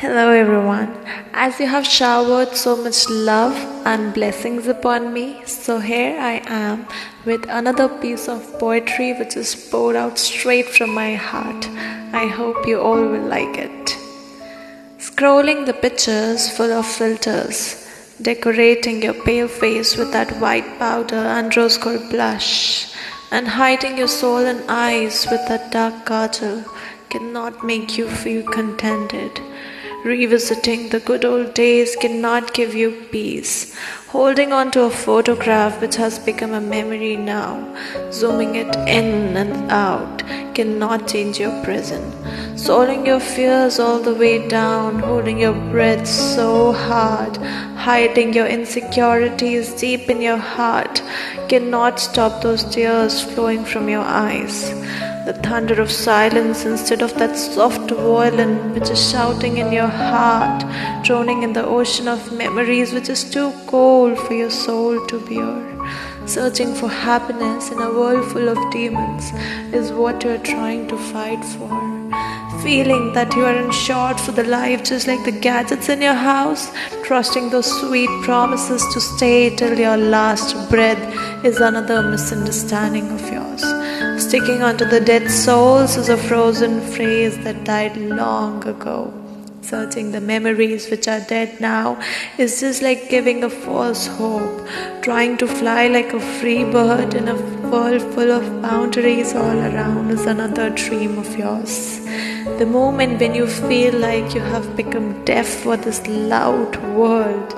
Hello, everyone. As you have showered so much love and blessings upon me, so here I am with another piece of poetry which is poured out straight from my heart. I hope you all will like it. Scrolling the pictures full of filters, decorating your pale face with that white powder and rose gold blush, and hiding your soul and eyes with that dark kajal cannot make you feel contented. Revisiting the good old days cannot give you peace. Holding on to a photograph which has become a memory now, zooming it in and out, cannot change your present. Swallowing your fears all the way down, holding your breath so hard, hiding your insecurities deep in your heart, cannot stop those tears flowing from your eyes the thunder of silence instead of that soft violin which is shouting in your heart, droning in the ocean of memories which is too cold for your soul to bear. Searching for happiness in a world full of demons is what you are trying to fight for. Feeling that you are insured for the life just like the gadgets in your house, trusting those sweet promises to stay till your last breath is another misunderstanding of yours. Sticking onto the dead souls is a frozen phrase that died long ago. Searching the memories which are dead now is just like giving a false hope. Trying to fly like a free bird in a world full of boundaries all around is another dream of yours. The moment when you feel like you have become deaf for this loud world,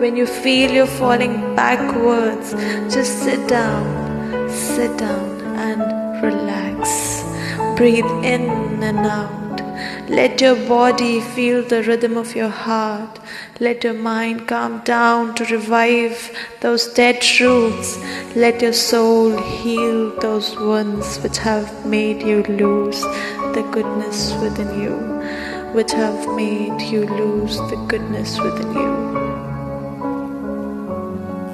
when you feel you're falling backwards, just sit down, sit down and relax. Breathe in and out. Let your body feel the rhythm of your heart. Let your mind calm down to revive those dead roots. Let your soul heal those wounds which have made you lose the goodness within you, which have made you lose the goodness within you.